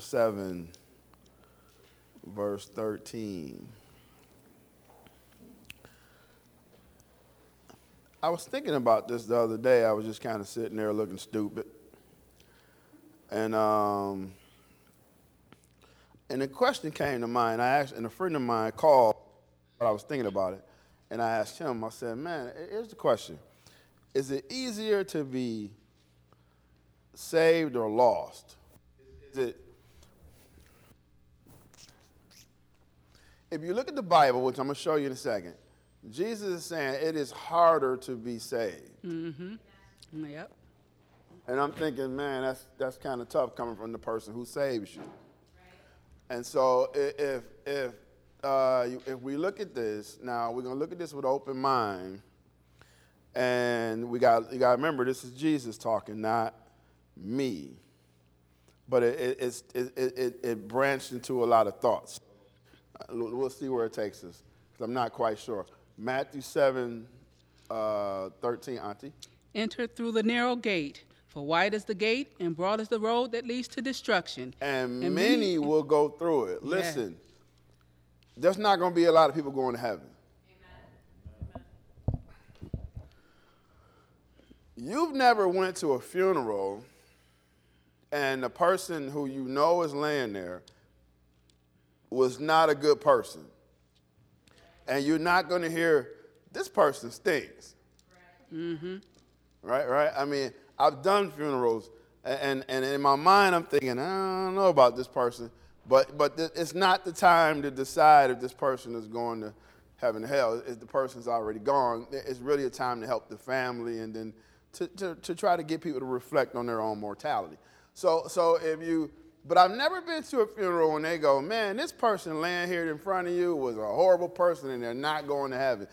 chapter 7, verse 13. I was thinking about this the other day. I was just kind of sitting there looking stupid. And um, and the question came to mind. I asked, and a friend of mine called, but I was thinking about it. And I asked him, I said, man, here's the question. Is it easier to be saved or lost? Is it if you look at the Bible, which I'm going to show you in a second, Jesus is saying it is harder to be saved. Mm-hmm. Yep. And I'm thinking, man, that's that's kind of tough coming from the person who saves you. And so if if uh, if we look at this now, we're gonna look at this with open mind, and we got you got to remember this is Jesus talking, not me. But it it, it, it, it branched into a lot of thoughts. We'll see where it takes us. Cause I'm not quite sure. Matthew 7, uh, 13, Auntie. Enter through the narrow gate, for wide is the gate and broad is the road that leads to destruction. And, and many, many, will go through it. Yeah. Listen, there's not going to be a lot of people going to heaven. Amen. You've never went to a funeral and the person who you know is laying there was not a good person and you're not going to hear this person stinks. Mm-hmm. Right, right. I mean, I've done funerals, and, and in my mind, I'm thinking, I don't know about this person, but but th- it's not the time to decide if this person is going to heaven or hell. If the person's already gone, it's really a time to help the family and then to, to, to try to get people to reflect on their own mortality. So so if you but I've never been to a funeral when they go, man, this person laying here in front of you was a horrible person and they're not going to heaven.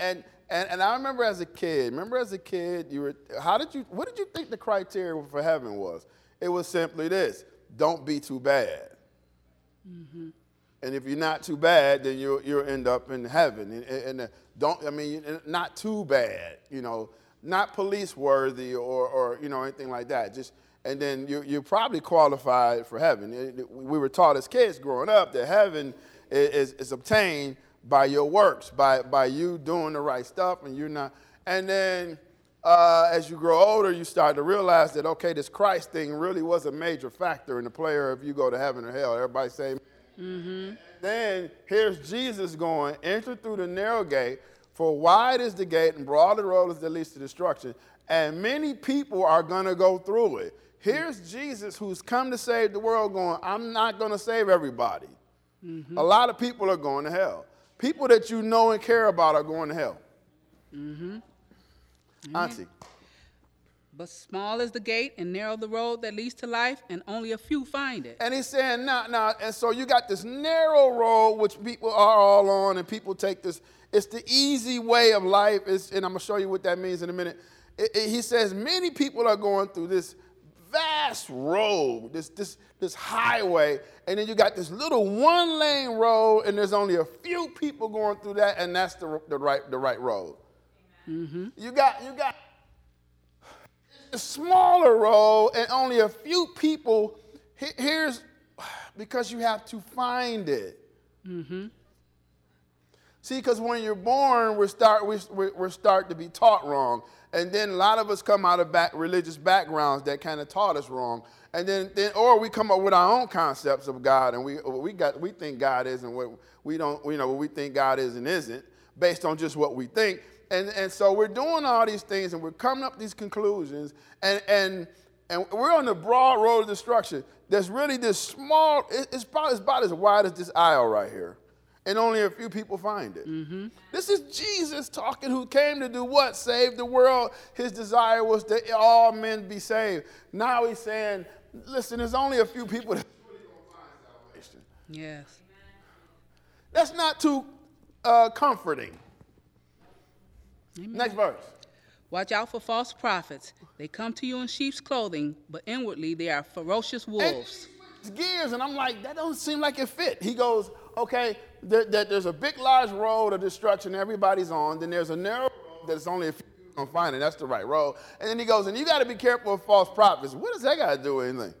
And, and, and I remember as a kid, remember as a kid, you were, how did you, what did you think the criteria for heaven was? It was simply this don't be too bad. Mm-hmm. And if you're not too bad, then you'll, you'll end up in heaven. And, and, and don't, I mean, not too bad, you know, not police worthy or, or, you know, anything like that. Just, and then you, you're probably qualified for heaven. We were taught as kids growing up that heaven is, is obtained by your works, by, by you doing the right stuff, and you're not. And then uh, as you grow older, you start to realize that, okay, this Christ thing really was a major factor in the player if you go to heaven or hell. Everybody say, mm-hmm. Then here's Jesus going, enter through the narrow gate, for wide is the gate and broad the road is that leads to destruction, and many people are going to go through it. Here's Jesus who's come to save the world, going, I'm not going to save everybody. Mm-hmm. A lot of people are going to hell. People that you know and care about are going to hell. Mm-hmm. Auntie. But small is the gate and narrow the road that leads to life, and only a few find it. And he's saying, now, now, and so you got this narrow road which people are all on, and people take this. It's the easy way of life, it's, and I'm gonna show you what that means in a minute. It, it, he says many people are going through this vast road, this, this, this highway, and then you got this little one lane road, and there's only a few people going through that, and that's the, the, right, the right road. Mm-hmm. You got, you got a smaller road, and only a few people. Here's because you have to find it. Mm-hmm. See, because when you're born, we start, we, we're start to be taught wrong. And then a lot of us come out of back, religious backgrounds that kind of taught us wrong. And then, then, or we come up with our own concepts of God, and we, we, got, we think God is and what we don't, you know, what we think God is and isn't, based on just what we think. And, and so we're doing all these things, and we're coming up these conclusions, and, and, and we're on the broad road of destruction. There's really this small, it's about, it's about as wide as this aisle right here and only a few people find it. Mm-hmm. This is Jesus talking, who came to do what? Save the world. His desire was that all men be saved. Now he's saying, listen, there's only a few people that really gonna find salvation. Yes. That's not too uh, comforting. Amen. Next verse. Watch out for false prophets. They come to you in sheep's clothing, but inwardly they are ferocious wolves. And gears, and I'm like, that don't seem like it fit. He goes, okay, that, that there's a big, large road of destruction everybody's on. Then there's a narrow road that's only a few going to find it. That's the right road. And then he goes, and you got to be careful of false prophets. What does that got to do with anything?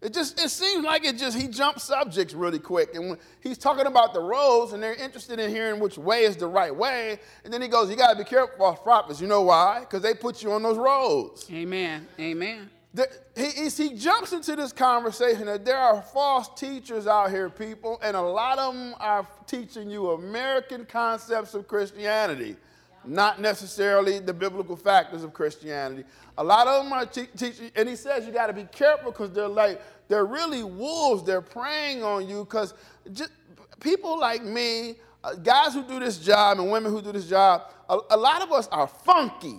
It just it seems like it just he jumps subjects really quick. And when he's talking about the roads and they're interested in hearing which way is the right way, and then he goes, You gotta be careful of false prophets. You know why? Because they put you on those roads. Amen. Amen. He, he jumps into this conversation that there are false teachers out here, people, and a lot of them are teaching you American concepts of Christianity, not necessarily the biblical factors of Christianity. A lot of them are te- teaching, and he says you got to be careful because they're like, they're really wolves. They're preying on you because people like me, uh, guys who do this job and women who do this job, a, a lot of us are funky.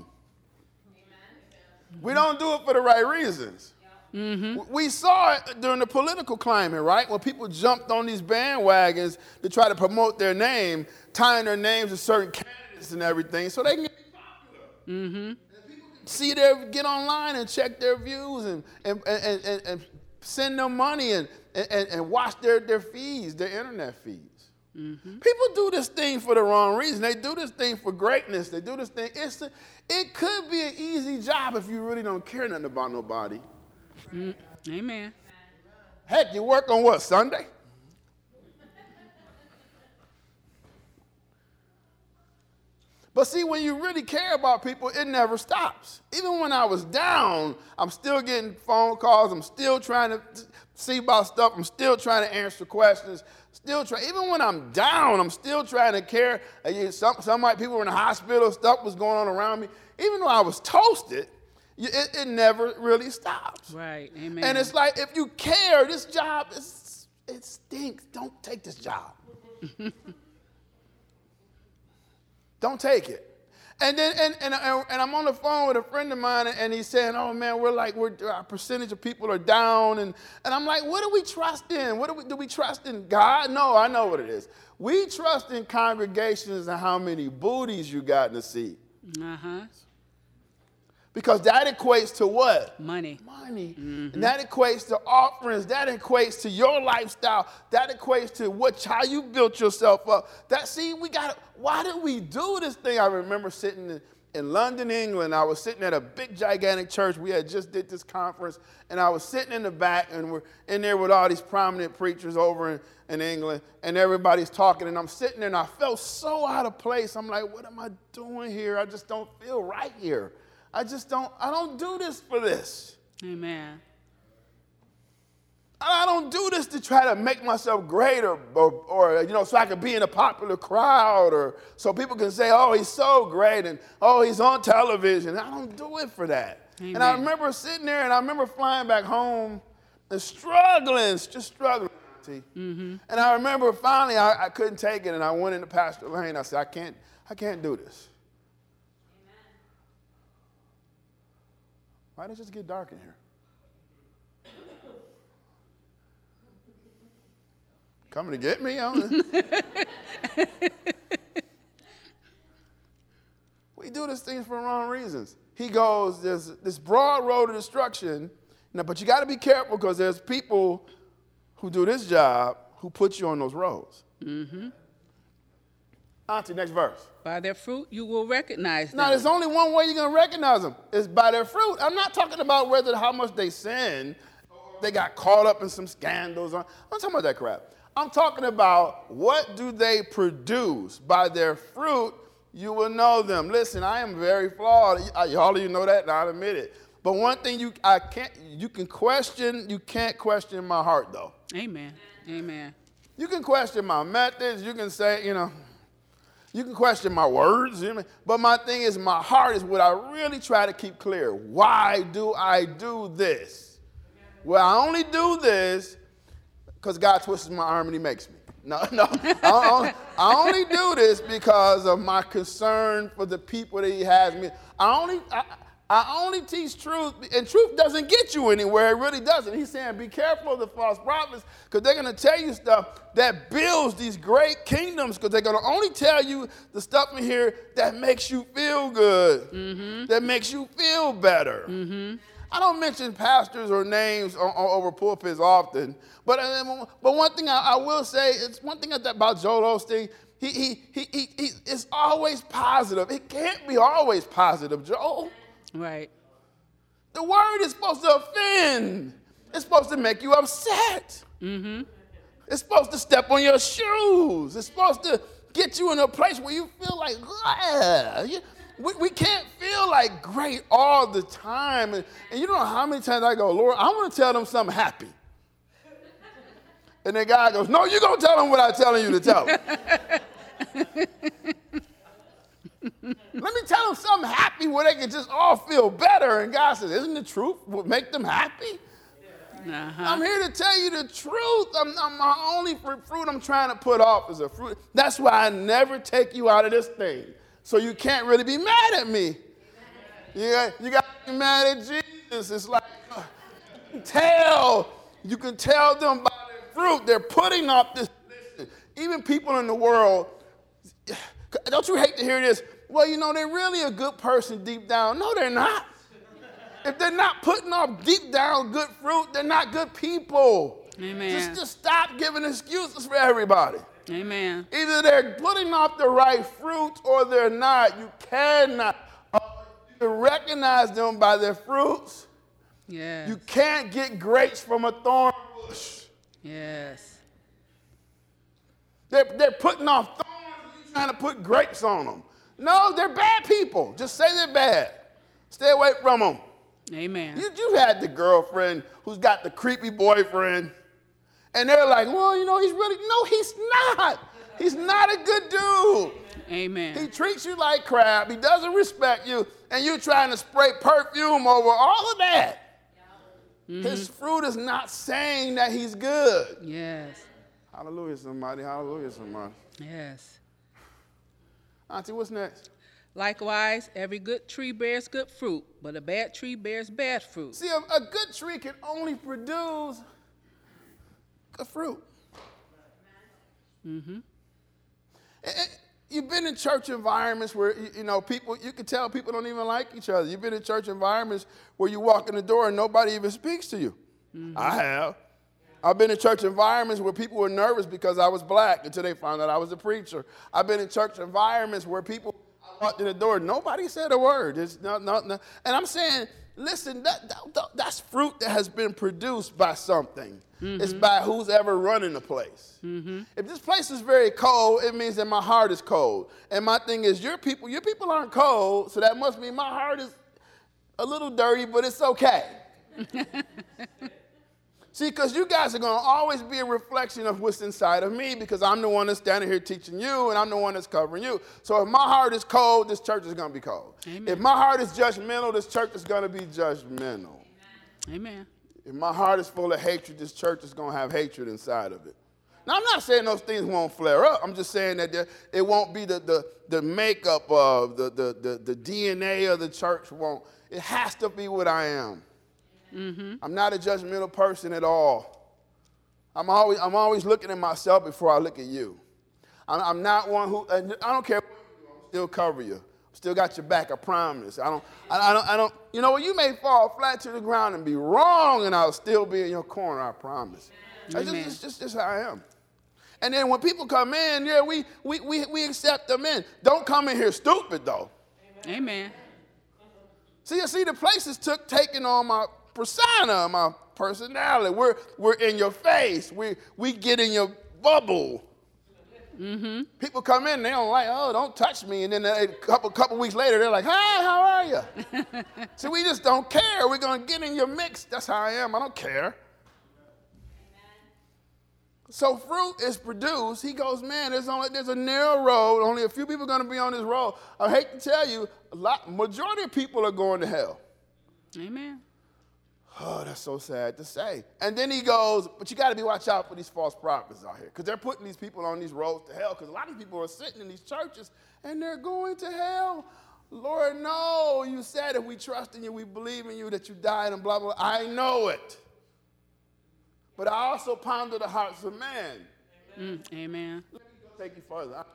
We don't do it for the right reasons. Mm-hmm. We saw it during the political climate, right? When people jumped on these bandwagons to try to promote their name, tying their names to certain candidates and everything, so they can get popular. Mm-hmm. See their, get online and check their views and, and, and, and, and send them money and, and, and watch their, their feeds, their internet feeds. Mm-hmm. People do this thing for the wrong reason. They do this thing for greatness. They do this thing. It's a, it could be an easy job if you really don't care nothing about nobody. Mm, amen. Heck, you work on what, Sunday? But see, when you really care about people, it never stops. Even when I was down, I'm still getting phone calls. I'm still trying to see about stuff. I'm still trying to answer questions. Still trying. Even when I'm down, I'm still trying to care. Some, some people were in the hospital. Stuff was going on around me. Even though I was toasted, it, it never really stops. Right. Amen. And it's like if you care, this job is it stinks. Don't take this job. Don't take it. And then and, and, and I'm on the phone with a friend of mine and he's saying, oh man, we're like, we're, our percentage of people are down. And, and I'm like, what do we trust in? What do we, do we trust in God? No, I know what it is. We trust in congregations and how many booties you got in the seat. Uh-huh. Because that equates to what? Money. Money. Mm-hmm. And that equates to offerings. That equates to your lifestyle. That equates to what how you built yourself up. That see, we got why did we do this thing? I remember sitting in, in London, England. I was sitting at a big gigantic church. We had just did this conference, and I was sitting in the back, and we're in there with all these prominent preachers over in, in England, and everybody's talking, and I'm sitting there, and I felt so out of place. I'm like, what am I doing here? I just don't feel right here. I just don't, I don't do this for this. Amen. I don't do this to try to make myself greater or, or, you know, so I can be in a popular crowd or so people can say, oh, he's so great and oh, he's on television. I don't do it for that. Amen. And I remember sitting there and I remember flying back home and struggling, just struggling. Mm-hmm. And I remember finally I, I couldn't take it and I went into Pastor Lane. I said, I can't, I can't do this. Why did it just get dark in here? Coming to get me? we do these things for wrong reasons. He goes, there's this broad road of destruction. Now, but you got to be careful because there's people who do this job who put you on those roads. Mm-hmm. Auntie, next verse. By their fruit you will recognize them. Now, there's only one way you're going to recognize them. It's by their fruit. I'm not talking about whether how much they sin, they got caught up in some scandals. I'm not talking about that crap. I'm talking about what do they produce? By their fruit you will know them. Listen, I am very flawed. All of you know that, and I admit it. But one thing you I can't you can question, you can't question my heart though. Amen. Amen. You can question my methods, you can say, you know, you can question my words, but my thing is, my heart is what I really try to keep clear. Why do I do this? Well, I only do this because God twists my arm and He makes me. No, no. I, I, only do this because of my concern for the people that He has me. I only, I only teach truth, and truth doesn't get you anywhere. It really doesn't. He's saying, be careful of the false prophets because they're going to tell you stuff that builds these great kingdoms because they're going to only tell you the stuff in here that makes you feel good, mm-hmm. that makes you feel better. Mm-hmm. I don't mention pastors or names over pulpits often, but, but one thing I, I, will say, it's one thing about Joel Osteen, he, he, he, he, he, it's always positive. It can't be always positive, Joel. Right. The word is supposed to offend. It's supposed to make you upset. Mm-hmm. It's supposed to step on your shoes. It's supposed to get you in a place where you feel like. You- we, we can't feel like great all the time. And, and you don't know how many times I go, Lord, I want to tell them something happy. And then God goes, No, you're going to tell them what I'm telling you to tell them. Let me tell them something happy where they can just all feel better. And God says, Isn't the truth what make them happy? Uh-huh. I'm here to tell you the truth. I'm, I'm my only fruit I'm trying to put off is a fruit. That's why I never take you out of this thing. So you can't really be mad at me. You got, you got to be mad at Jesus. It's like, uh, tell, you can tell them by their fruit. They're putting off this. Even people in the world, don't you hate to hear this? Well, you know, they're really a good person deep down. No, they're not. If they're not putting off deep down good fruit, they're not good people. Amen. Just, just stop giving excuses for everybody. Amen. Either they're putting off the right fruit or they're not. You cannot uh, you recognize them by their fruits. Yes. You can't get grapes from a thorn bush. yes. They're, they're putting off thorns you're trying to put grapes on them. No, they're bad people. Just say they're bad. Stay away from them. Amen. You, you had the girlfriend who's got the creepy boyfriend, and they're like, well, you know, he's really, no, he's not. He's not a good dude. Amen. He treats you like crap. He doesn't respect you, and you're trying to spray perfume over all of that. Mm-hmm. His fruit is not saying that he's good. Yes. Hallelujah, somebody. Hallelujah, somebody. Yes. Auntie, what's next? Likewise, every good tree bears good fruit, but a bad tree bears bad fruit. See, a, a good tree can only produce good fruit. Mm-hmm. You've been in church environments where you, you know people. You can tell people don't even like each other. You've been in church environments where you walk in the door and nobody even speaks to you. I have. I've been in church environments where people were nervous because I was black until they found out I was a preacher. I've been in church environments where people I walked in the door, nobody said a word. It's no, no, no. And I'm saying, listen, that, that- that- that's fruit that has been produced by something. It's mm-hmm. by who's ever running the place. Mm-hmm. If this place is very cold, it means that my heart is cold. And my thing is, your people, your people aren't cold, so that must mean my heart is a little dirty, but it's okay. See, because you guys are going to always be a reflection of what's inside of me because I'm the one that's standing here teaching you and I'm the one that's covering you. So if my heart is cold, this church is going to be cold. Amen. If my heart is judgmental, this church is going to be judgmental. Amen. If my heart is full of hatred, this church is going to have hatred inside of it. Now, I'm not saying those things won't flare up. I'm just saying that there- it won't be the, the, the makeup of the, the, the, the DNA of the church won't. It has to be what I am. Mm-hmm. I'm not a judgmental person at all. I'm always, I'm always looking at myself before I look at you. I'm, I'm not one who, and I don't care what you do, I'll still cover you. Still got your back, I promise. I don't, I, I don't, I don't, you know, what, you may fall flat to the ground and be wrong, and I'll still be in your corner, I promise. That's just, Amen. it's just, just how I am. And then when people come in, yeah, we, we, we, we accept them in. Don't come in here stupid, though. Amen. See, you see, the place is took taking on my persona, my personality. We're we're in your face. We we get in your bubble. Mm-hmm. People come in, they don't like, oh, don't touch me, and then a couple couple weeks later, they're like, hi, how are you? so we just don't care. We're gonna get in your mix. That's how I am. I don't care. So fruit is produced. He goes, man, there's only there's a narrow road. Only a few people are going to be on this road. I hate to tell you, a lot majority of people are going to hell. Amen. Oh, that's so sad to say. And then he goes, but you got to be watch out for these false prophets out here, because they're putting these people on these roads to hell. Because a lot of people are sitting in these churches and they're going to hell. Lord, no, you said if we trust in you, we believe in you, that you died and blah blah. blah. I know it. But I also ponder the hearts of man. Mm, amen. Let me go take you further.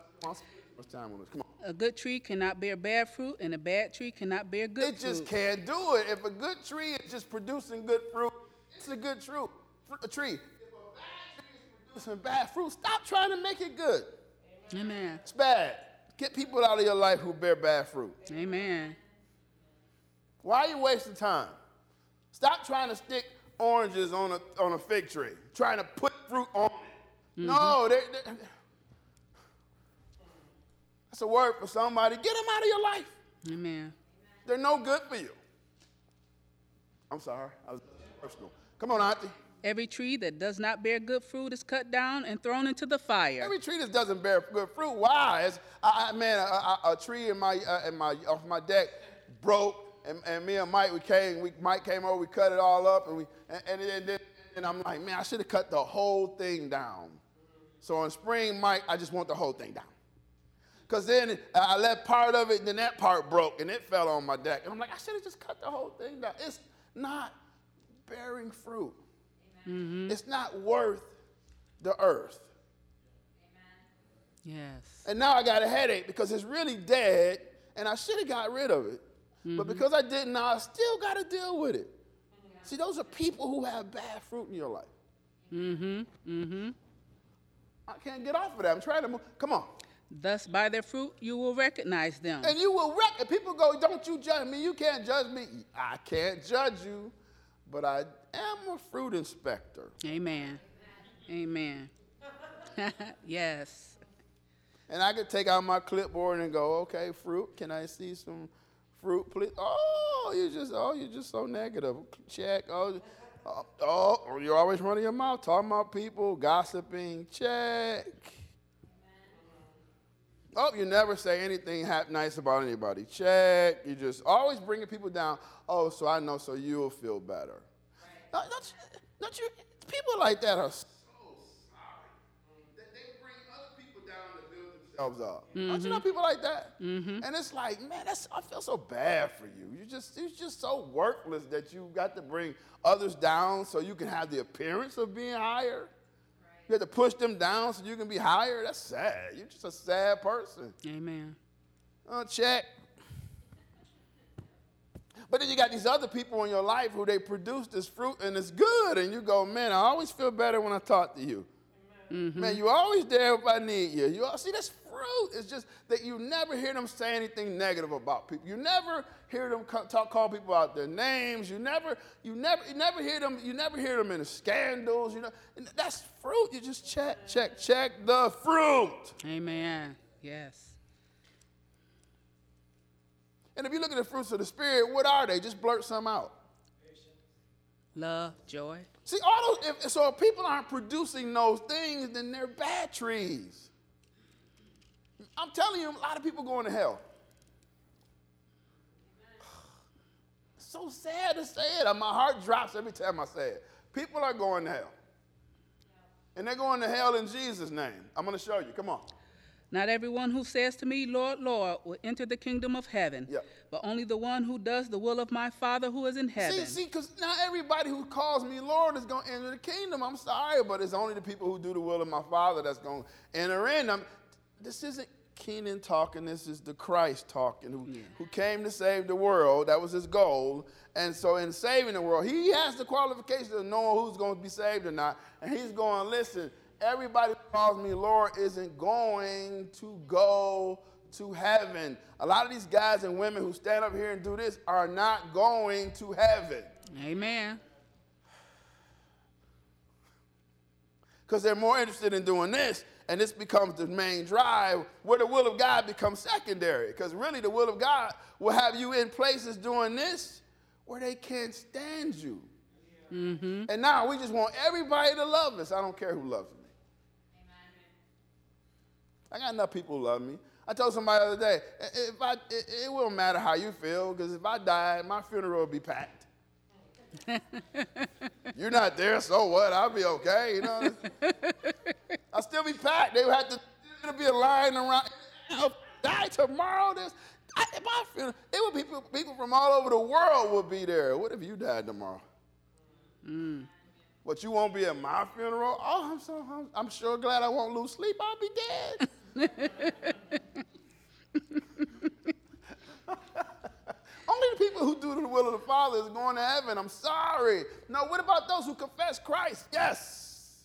I don't spend too much time on this. Come on. A good tree cannot bear bad fruit, and a bad tree cannot bear good fruit. It just can't do it. If a good tree is just producing good fruit, it's a good tree. A tree. If a bad tree is producing bad fruit, stop trying to make it good. Amen. It's bad. Get people out of your life who bear bad fruit. Amen. Why are you wasting time? Stop trying to stick oranges on a, on a fig tree, trying to put fruit on it. Mm-hmm. No, they, they, that's a word for somebody. Get them out of your life. Amen. They're no good for you. I'm sorry. I was personal. Come on, Auntie. Every tree that does not bear good fruit is cut down and thrown into the fire. Every tree that doesn't bear good fruit. Why? It's, I, I, man, a, a, tree in my uh, in my off my deck broke, and, and me and Mike we came. We Mike came over. We cut it all up, and we and, and, and then and I'm like, man, I should have cut the whole thing down. So in spring, Mike, I just want the whole thing down. Because then I let part of it, and then that part broke, and it fell on my deck. And I'm like, I should have just cut the whole thing down. It's not bearing fruit. Mm-hmm. It's not worth the earth. Yes. And now I got a headache because it's really dead, and I should have got rid of it. But because I didn't, now I still got to deal with it. See, those are people who have bad fruit in your life. Mm-hmm. Mm-hmm. I can't get off of that. I'm trying to move. Come on. Thus, by their fruit, you will recognize them. And you will wreck. And people go, Don't you judge me. You can't judge me. I can't judge you, but I am a fruit inspector. Amen. Amen. yes. And I could take out my clipboard and go, Okay, fruit, can I see some fruit, please? Oh, you're just, oh, you're just so negative. Check. Oh, oh, oh you're always running your mouth, talking about people, gossiping. Check. Oh, you never say anything nice about anybody. Check. You just always bringing people down. Oh, so I know, so you'll feel better. Right. Not, not, you, people like that are so sorry. They, they bring other people down to build themselves up. Mm-hmm. Don't you know people like that? Mm-hmm. And it's like, man, that's, I feel so bad for you. You just, you're just so worthless that you got to bring others down so you can have the appearance of being higher. You have to push them down so you can be higher. That's sad. You're just a sad person. Amen. Oh, check. But then you got these other people in your life who they produce this fruit and it's good. And you go, man, I always feel better when I talk to you. Mm-hmm. Man, you always there if I need you. You all see that's fruit. It's just that you never hear them say anything negative about people. You never hear them talk, call people out their names. You never, you never, you never hear them. You never hear them in scandals. You know, and that's fruit. You just check, check, check the fruit. Amen. Yes. And if you look at the fruits of the spirit, what are they? Just blurt some out. Love, joy. See, all those. If, so, if people aren't producing those things, then they're bad trees. I'm telling you, a lot of people going to hell. so sad to say it. My heart drops every time I say it. People are going to hell. And they're going to hell in Jesus' name. I'm going to show you. Come on. Not everyone who says to me, Lord, Lord, will enter the kingdom of heaven, yep. but only the one who does the will of my Father who is in heaven. See, see, because not everybody who calls me Lord is going to enter the kingdom. I'm sorry, but it's only the people who do the will of my Father that's going to enter in. I'm, this isn't Kenan talking, this is the Christ talking, who, yeah. who came to save the world. That was his goal. And so, in saving the world, he has the qualification of knowing who's going to be saved or not. And he's going, listen, everybody who calls me Lord isn't going to go to heaven. A lot of these guys and women who stand up here and do this are not going to heaven. Amen. Because they're more interested in doing this and this becomes the main drive, where the will of God becomes secondary. Because really, the will of God will have you in places doing this where they can't stand you. Mm-hmm. And now we just want everybody to love us. I don't care who loves me. Amen. I got enough people who love me. I told somebody the other day, if I, it, it won't matter how you feel, because if I die, my funeral will be packed. You're not there, so what? I'll be okay, you know. I'll still be packed. They would have to there'll be a line around. I'll die tomorrow. This I, my funeral, it would be people, people from all over the world would be there. What if you died tomorrow? Mm. But you won't be at my funeral? Oh, I'm so I'm, I'm sure glad I won't lose sleep. I'll be dead. People who do the will of the Father is going to heaven. I'm sorry. No, what about those who confess Christ? Yes.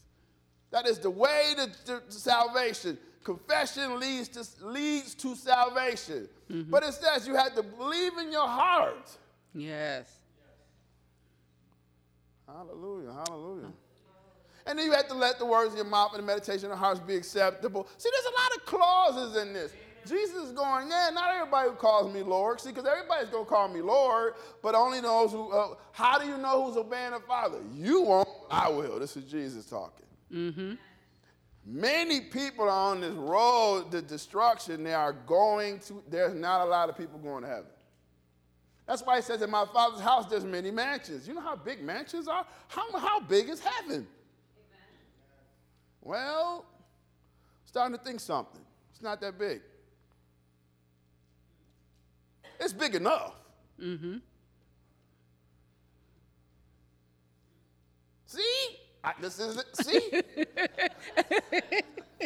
That is the way to, to, to salvation. Confession leads to, leads to salvation. Mm-hmm. But it says you have to believe in your heart. Yes. Hallelujah, hallelujah. And then you have to let the words of your mouth and the meditation of your hearts be acceptable. See, there's a lot of clauses in this. Jesus is going, yeah, not everybody who calls me Lord. See, because everybody's going to call me Lord, but only those who, uh, how do you know who's obeying the Father? You won't, I will. This is Jesus talking. Mm-hmm. Many people are on this road to destruction. They are going to, there's not a lot of people going to heaven. That's why he says, In my Father's house, there's many mansions. You know how big mansions are? How, how big is heaven? Amen. Well, starting to think something. It's not that big. It's big enough. Mm-hmm. See? I, this is it. See?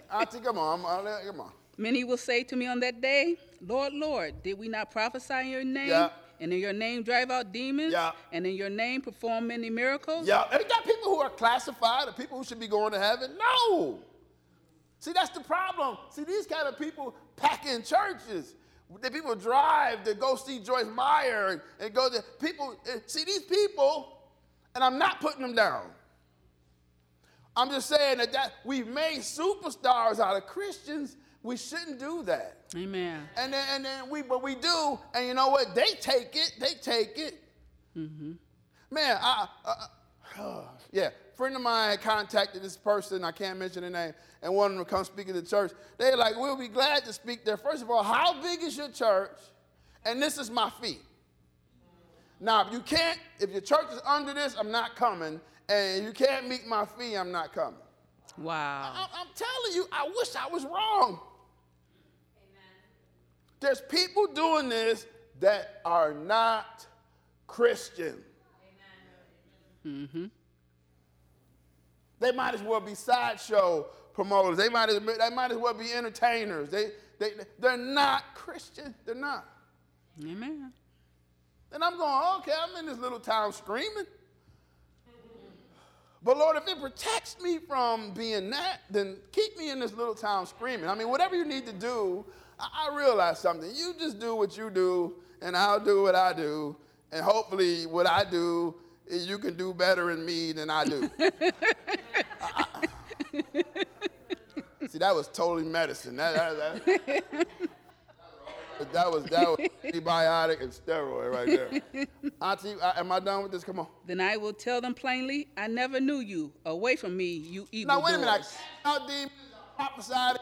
Auntie, come on. Come on. Many will say to me on that day, Lord, Lord, did we not prophesy in your name? Yeah. And in your name drive out demons? Yeah. And in your name perform many miracles? Yeah. And you got people who are classified, the people who should be going to heaven? No. See, that's the problem. See, these kind of people pack in churches. The people drive to go see Joyce Meyer and, and go to people. See, these people, and I'm not putting them down. I'm just saying that, that we've made superstars out of Christians. We shouldn't do that. Amen. And then, and then we, but we do, and you know what? They take it. They take it. Mm-hmm. Man, I, uh, uh, yeah, friend of mine had contacted this person. I can't mention the name, and wanted them to come speak at the church. They're like, "We'll be glad to speak there." First of all, how big is your church? And this is my fee. Now, if you can't, if your church is under this, I'm not coming and you can't meet my fee, I'm not coming. Wow. I, am telling you, I wish I was wrong. Amen. There's people doing this that are not Christian. Mm-hmm. They might as well be sideshow promoters. They might as, they might as well be entertainers. They, they, they're not Christian. They're not. Amen. And I'm going, okay, I'm in this little town screaming. But Lord, if it protects me from being that, then keep me in this little town screaming. I mean, whatever you need to do, I, I realize something. You just do what you do, and I'll do what I do. And hopefully, what I do, you can do better in me than I do. I, see, that was totally medicine. That, that, that, that was that was antibiotic and steroid right there. Auntie, am I done with this? Come on. Then I will tell them plainly, I never knew you. Away from me, you evil. Now wait a minute. I demons, prophesied,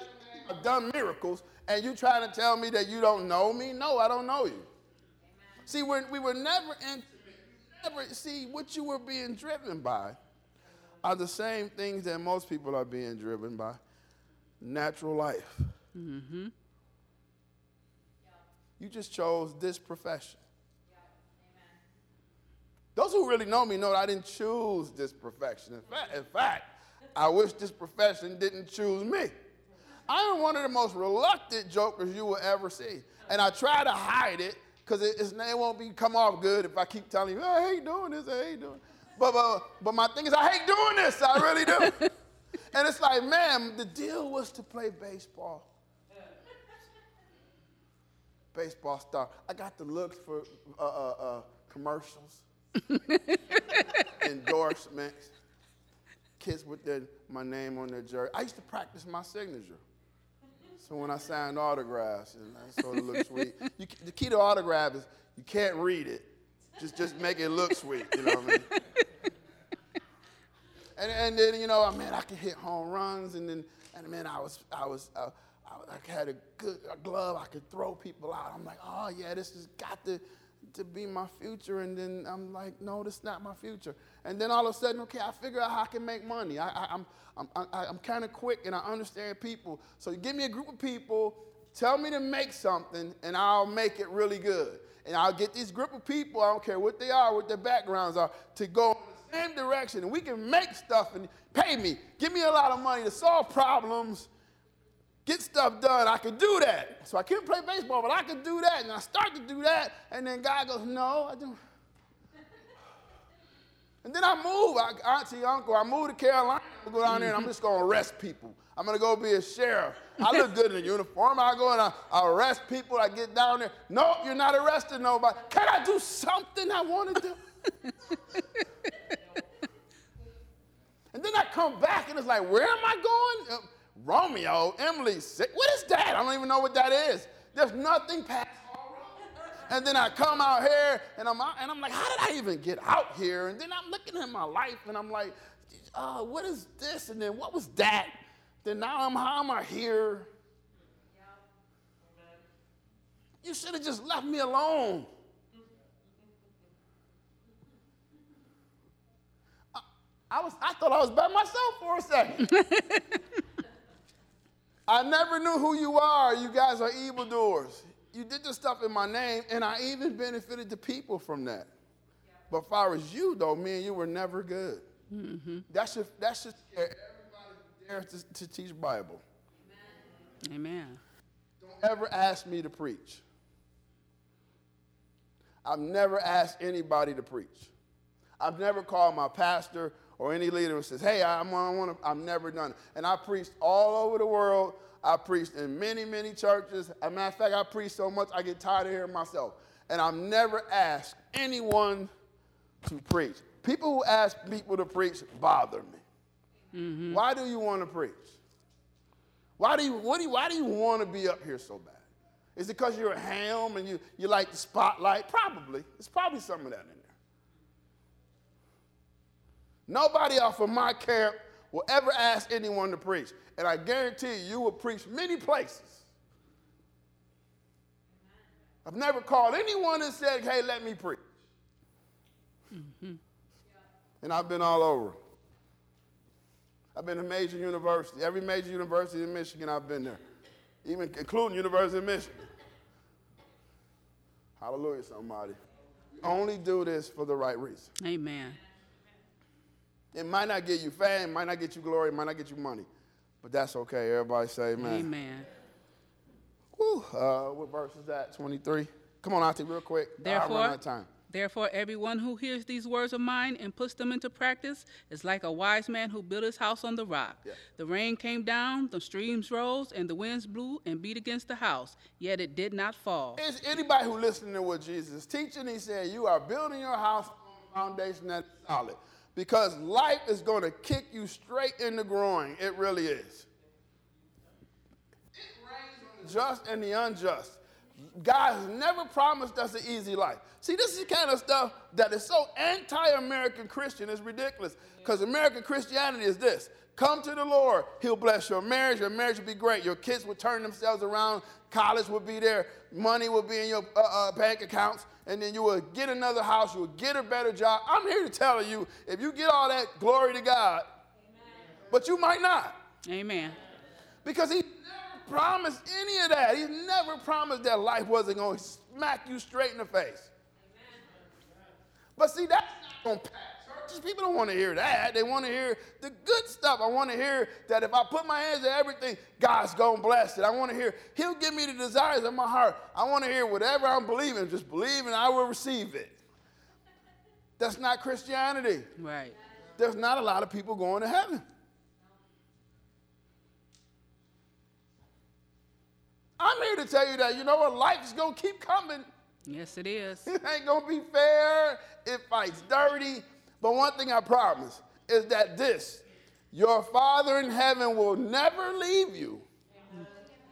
I've done miracles, and you trying to tell me that you don't know me? No, I don't know you. Amen. See, we're, we were never in. See what you were being driven by are the same things that most people are being driven by. Natural life. Mm-hmm. You just chose this profession. Those who really know me know that I didn't choose this profession. In fact, in fact, I wish this profession didn't choose me. I am one of the most reluctant jokers you will ever see. And I try to hide it because it, it won't be come off good if I keep telling you, oh, I hate doing this, I hate doing But, but, but my thing is, I hate doing this. I really do. and it's like, man, the deal was to play baseball baseball star. I got the looks for uh, uh, uh, commercials, endorsements, kids with their, my name on their jersey. I used to practice my signature. So when I signed autographs, and that sort of looked sweet. You, the key to autograph is you can't read it. Just, just make it look sweet, you know what I mean? And, and then, you know, I man, I could hit home runs, and then, and man, I was, I was, uh, I had a good a glove. I could throw people out. I'm like, oh yeah, this has got to to be my future. And then I'm like, no, this is not my future. And then all of a sudden, okay, I figure out how I can make money. I, I, I'm I'm I, I'm kind of quick and I understand people. So you give me a group of people, tell me to make something, and I'll make it really good. And I'll get this group of people. I don't care what they are, what their backgrounds are, to go in the same direction, and we can make stuff and pay me. Give me a lot of money to solve problems get stuff done. I could do that. So I couldn't play baseball, but I could do that. And I start to do that, and then God goes, No, I don't. And then I move, I, auntie, uncle, I move to Carolina, I go down there and I'm just gonna arrest people. I'm gonna go be a sheriff. I look good in a uniform. I go and I, I arrest people. I get down there. No, you're not arresting nobody. Can I do something I want to do? And then I come back and it's like, where am I going? Romeo, Emily, what is that? I don't even know what that is. There's nothing past and then I come out here and I'm out, and I'm like, how did I even get out here? And then I'm looking at my life and I'm like, uh, what is this? And then what was that? Then now I'm how am I here? You should have just left me alone. I, I, was I thought I was by myself for a second. I never knew who you are. You guys are evildoers you did the stuff in my name, and I even benefited the people from that. Yeah. But far as you, though, me and you were never good. Mm-hmm. That should that should scare everybody there to, to teach Bible. Amen. Amen. Don't ever ask me to preach. I've never asked anybody to preach. I've never called my pastor or any leader who says, "Hey, I'm, I want to." I've never done it, and I preached all over the world I preached in many, many churches. As a matter of fact, I preached so much I get tired of hearing myself. And I've never asked anyone to preach. People who ask people to preach bother me. Mm-hmm. Why do you want to preach? Why do you, what do you, why do you want to be up here so bad? Is it because you're a ham and you, you like the spotlight? Probably. It's probably some of that in there. Nobody off of my camp will ever ask anyone to preach. And I guarantee you, you will preach many places. I've never called anyone and said, hey, let me preach. Mm-hmm. And I've been all over. I've been to major university. Every major university in Michigan, I've been there, even including University of Michigan. Hallelujah, somebody. Only do this for the right reason. Amen. It might not get you fame, might not get you glory, might not get you money, but that's okay. Everybody say amen. Amen. Whew, uh, what verse is that? 23? Come on, Auntie, real quick. Therefore, time. Therefore, everyone who hears these words of mine and puts them into practice is like a wise man who built his house on the rock. Yeah. The rain came down, the streams rose, and the winds blew and beat against the house, yet it did not fall. Is anybody who listening to what Jesus is teaching, he said, You are building your house on a foundation that's solid because life is going to kick you straight in the groin. It really is. It just and the unjust. God has never promised us an easy life. See, this is the kind of stuff that is so anti American Christian, it's ridiculous. Because American Christianity is this come to the Lord, He'll bless your marriage, your marriage will be great, your kids will turn themselves around, college will be there, money will be in your uh, uh, bank accounts, and then you will get another house, you will get a better job. I'm here to tell you if you get all that, glory to God. Amen. But you might not. Amen. Because He never promised any of that. He never promised that life wasn't going to smack you straight in the face. Amen. But see, that's not going to pass churches. People don't want to hear that. They want to hear the good stuff. I want to hear that if I put my hands to everything, God's going to bless it. I want to hear He'll give me the desires of my heart. I want to hear whatever I'm believing, just believe and I will receive it. That's not Christianity. Right. There's not a lot of people going to heaven. I'm here to tell you that, you know what, Life's going to keep coming. Yes, it is. It ain't going to be fair. It fights dirty. But one thing I promise is that this your Father in heaven will never leave you.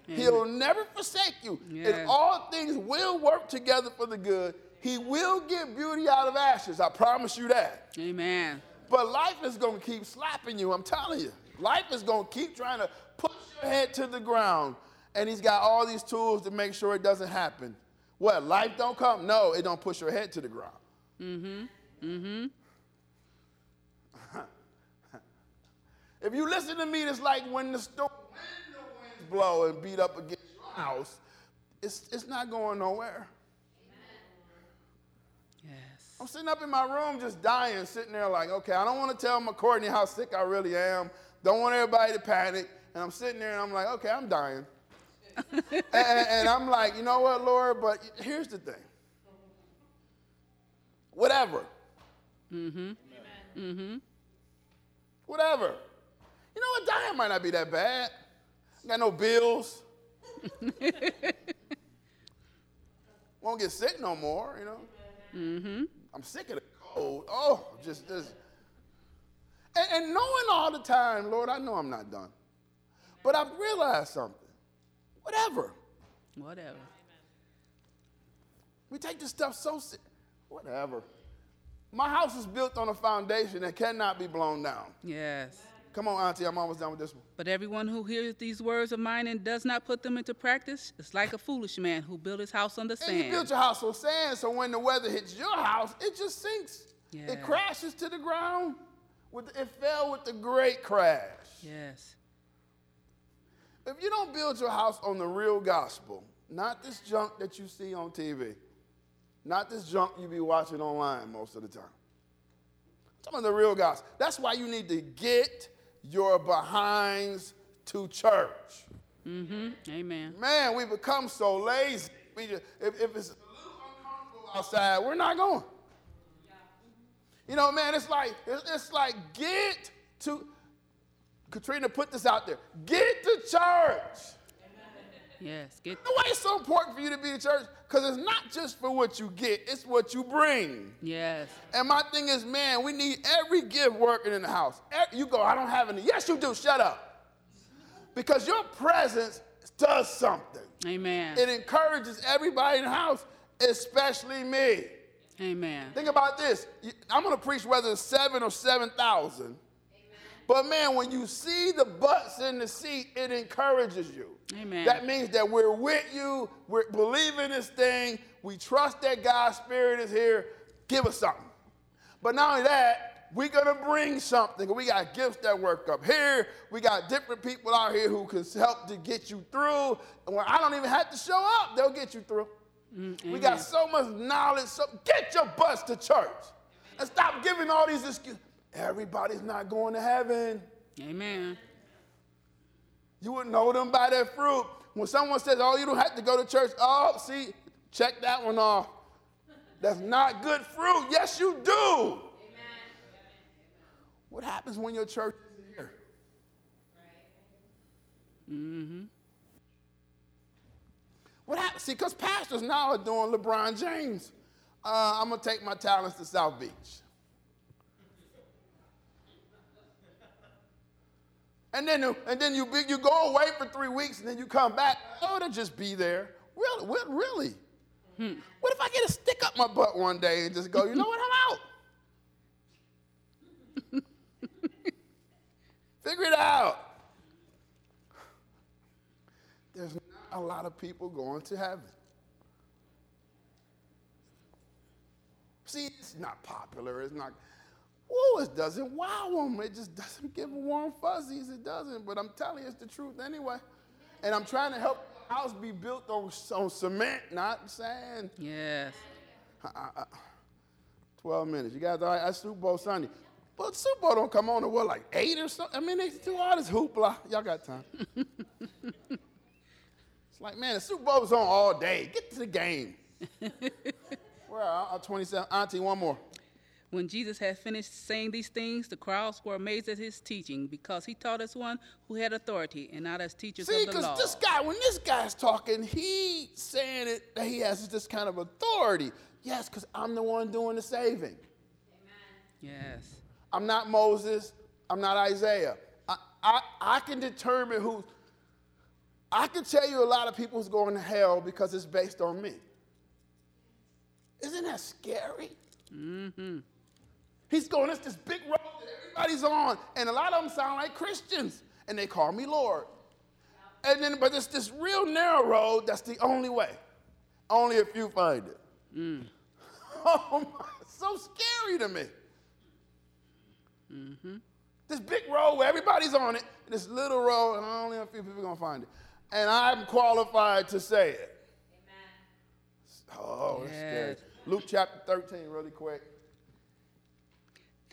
Amen. He'll never forsake you. And all things will work together for the good. He will get beauty out of ashes. I promise you that. Amen. But life is going to keep slapping you. I'm telling you. Life is going to keep trying to push your head to the ground. And he's got all these tools to make sure it doesn't happen. What? Life don't come? No, it don't push your head to the ground. Mm-hmm. Mm-hmm. If you listen to me, it's like when the storm, when the winds blow and beat up against your house, it's, it's not going nowhere. Yes. I'm sitting up in my room just dying, sitting there like, okay, I don't want to tell McCourtney how sick I really am. Don't want everybody to panic. And I'm sitting there and I'm like, okay, I'm dying. and, and I'm like, you know what, Lord? But here's the thing. Whatever. Mm-hmm. Mm-hmm. Whatever. You know what? Dying might not be that bad. I got no bills. Won't get sick no more, you know. Mm-hmm. I'm sick of the cold. Oh, just, just. And, and knowing all the time, Lord, I know I'm not done. But I've realized something. Whatever. Whatever. We take this stuff so se- whatever. My house is built on a foundation that cannot be blown down. Yes. Come on, Auntie, I'm almost done with this one. But everyone who hears these words of mine and does not put them into practice is like a foolish man who built his house on the And you built your house on sand, so when the weather hits your house, it just sinks. Yeah. It crashes to the ground. With it fell with a great crash. Yes. If you don't build your house on the real gospel, not this junk that you see on TV, not this junk you be watching online most of the time. I'm talking about the real gospel. That's why you need to get your behinds to church. Mm-hmm. Amen. Man, we become so lazy. We just, if, if it's a little uncomfortable outside, we're not going. You know, man, it's like it's, it's like get to. Katrina put this out there. Get to church. Yes. Get why it's so important for you to be in church? Because it's not just for what you get, it's what you bring. yes. And my thing is, man, we need every gift working in the house. You go, I don't have any. Yes, you do. Shut up. Because your presence does something. Amen. It encourages everybody in the house, especially me. Amen. Think about this. I'm going to preach whether it's seven or 7,000. But man, when you see the butts in the seat, it encourages you. Amen. That means that we're with you, we're believing this thing, we trust that God's Spirit is here. Give us something. But not only that, we're gonna bring something. We got gifts that work up here. We got different people out here who can help to get you through. And when I don't even have to show up, they'll get you through. Mm, we got so much knowledge. So get your butts to church and stop giving all these excuses. Everybody's not going to heaven. Amen. You would know them by their fruit. When someone says, Oh, you don't have to go to church, oh, see, check that one off. That's not good fruit. Yes, you do. What happens when your church is here? Mm hmm. What happens? See, because pastors now are doing LeBron James. Uh, I'm going to take my talents to South Beach. And then, and then you, be- you go away for three weeks and then you come back. Oh, to just be there. Really? What, really? What if I get a stick up my butt one day and just go, you know what, I'm out? Figure it out. There's not a lot of people going to heaven. See, it's not popular. It's not. Whoa, it doesn't wow them. It just doesn't give them warm fuzzies. It doesn't. But I'm telling you, it's the truth anyway. And I'm trying to help the house be built on, on cement, not sand. Yes. 12 minutes. You guys all right? That's Super Bowl Sunday. But Super Bowl don't come on at what, like 8 or something? I mean, they do all this hoopla. Y'all got time. it's like, man, the Super Bowl was on all day. Get to the game. Where are 27? Auntie, one more. When Jesus had finished saying these things, the crowds were amazed at his teaching because he taught as one who had authority and not as teachers See, of the. See, because this guy, when this guy's talking, he saying it that he has this kind of authority. Yes, because I'm the one doing the saving. Amen. Yes. I'm not Moses. I'm not Isaiah. I, I, I can determine who. I can tell you a lot of people who's going to hell because it's based on me. Isn't that scary? Mm-hmm. He's going, it's this big road that everybody's on, and a lot of them sound like Christians, and they call me Lord. And then, but it's this real narrow road that's the only way. Only if you find it. Mm. Oh my, so scary to me. Mm-hmm. This big road where everybody's on it, this little road, and only a few people are gonna find it. And I'm qualified to say it. Oh, that's scary. Luke chapter 13, really quick.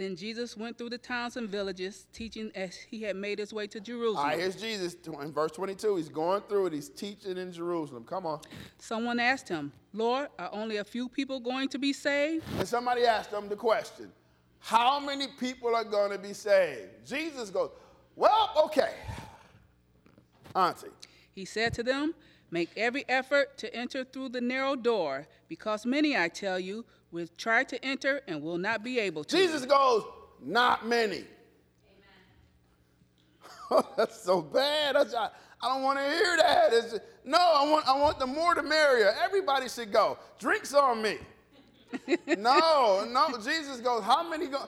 Then Jesus went through the towns and villages, teaching as he had made his way to Jerusalem. right, here's Jesus in verse 22. He's going through it. He's teaching in Jerusalem. Come on. Someone asked him, Lord, are only a few people going to be saved? And somebody asked him the question How many people are going to be saved? Jesus goes, Well, okay. Auntie, He said to them, Make every effort to enter through the narrow door, because many, I tell you, will try to enter and will not be able to. Jesus goes, Not many. Oh, that's so bad. That's, I, I don't want to hear that. It's, no, I want, I want the more the merrier. Everybody should go. Drinks on me. no, no. Jesus goes, how many go?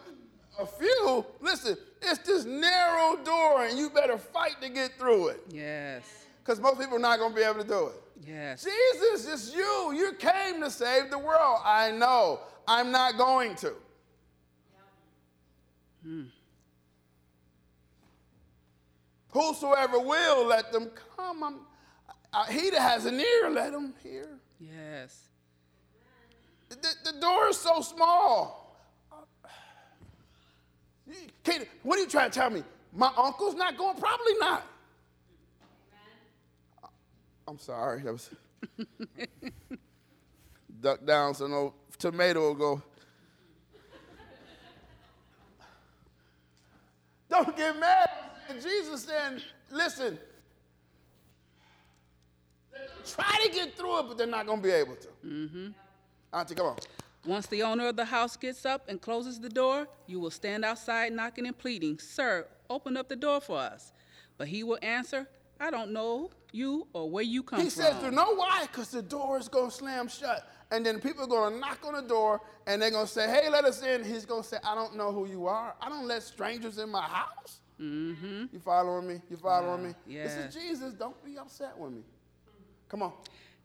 A few. Listen, it's this narrow door, and you better fight to get through it. Yes. Because most people are not going to be able to do it. Yes. Jesus, it's you. You came to save the world. I know. I'm not going to. Hmm. Whosoever will, let them come. I'm, I, he that has an ear, let him hear. Yes. The, the door is so small. Can't- what are you trying to tell me? My uncle's not going? Probably not. I'm sorry. That was duck down so no tomato will go. Don't get mad. Jesus saying, listen, try to get through it, but they're not going to be able to. Mm-hmm. Auntie, come on. Once the owner of the house gets up and closes the door, you will stand outside knocking and pleading, Sir, open up the door for us. But he will answer, I don't know you or where you come He from. He says, you know why? Because the door is going to slam shut. And then people are going to knock on the door and they're going to say, hey, let us in. He's going to say, I don't know who you are. I don't let strangers in my house. Mm-hmm. You following me? You following me? This is Jesus. Don't be upset with me. Come on.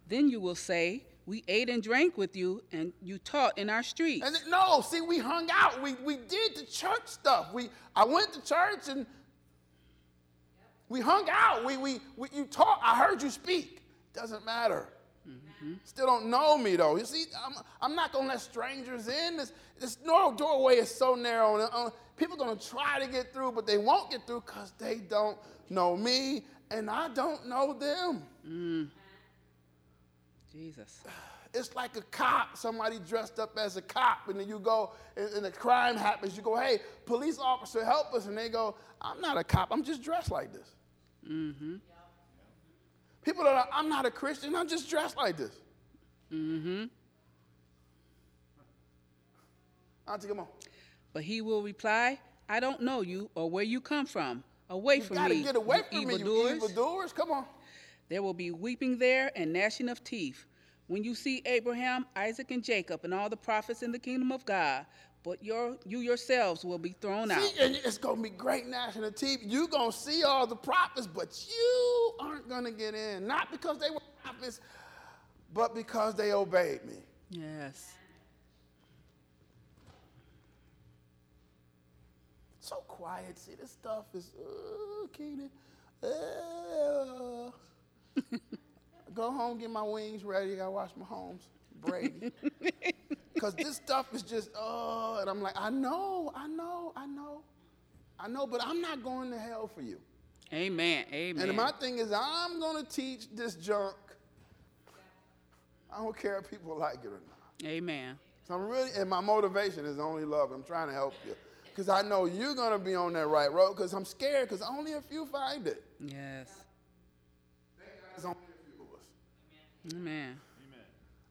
Then you will say, We ate and drank with you, and you taught in our streets. And no, see, we hung out. We, we did the church stuff. We, I went to church and we hung out. We, we, we, you taught. I heard you speak. Doesn't matter. Still don't know me though. You see, I'm, I'm not gonna let strangers in. This, this narrow doorway is so narrow. And, uh, people are gonna try to get through, but they won't get through because they don't know me and I don't know them. Jesus. It's like a cop, somebody dressed up as a cop, and then you go, and, and a crime happens. You go, hey, police officer, help us. And they go, I'm not a cop, I'm just dressed like this. People are like, I'm not a Christian, I'm just dressed like this. Mm-hmm. Auntie, come on. But he will reply, I don't know you or where you come from. Away You from gotta me, get away you from me, you evildoers. Come on. There will be weeping there and gnashing of teeth. When you see Abraham, Isaac, and Jacob, and all the prophets in the kingdom of God, but your, you yourselves will be thrown out. See, and it's gonna be great national TV. You're gonna see all the prophets, but you aren't gonna get in. Not because they were prophets, but because they obeyed me. Yes. so quiet. See, this stuff is, uh, Keenan. Uh. Go home, get my wings ready. I watch my homes, Brady. Because this stuff is just, uh, and I'm like, I know, I know, I know, I know, but I'm not going to hell for you. Amen. Amen. And my thing is, I'm gonna teach this junk. I don't care if people like it or not. Amen. So I'm really, and my motivation is only love. I'm trying to help you. Because I know you're going to be on that right road because I'm scared because only a few find it. Yes. There's only a few of us. Amen.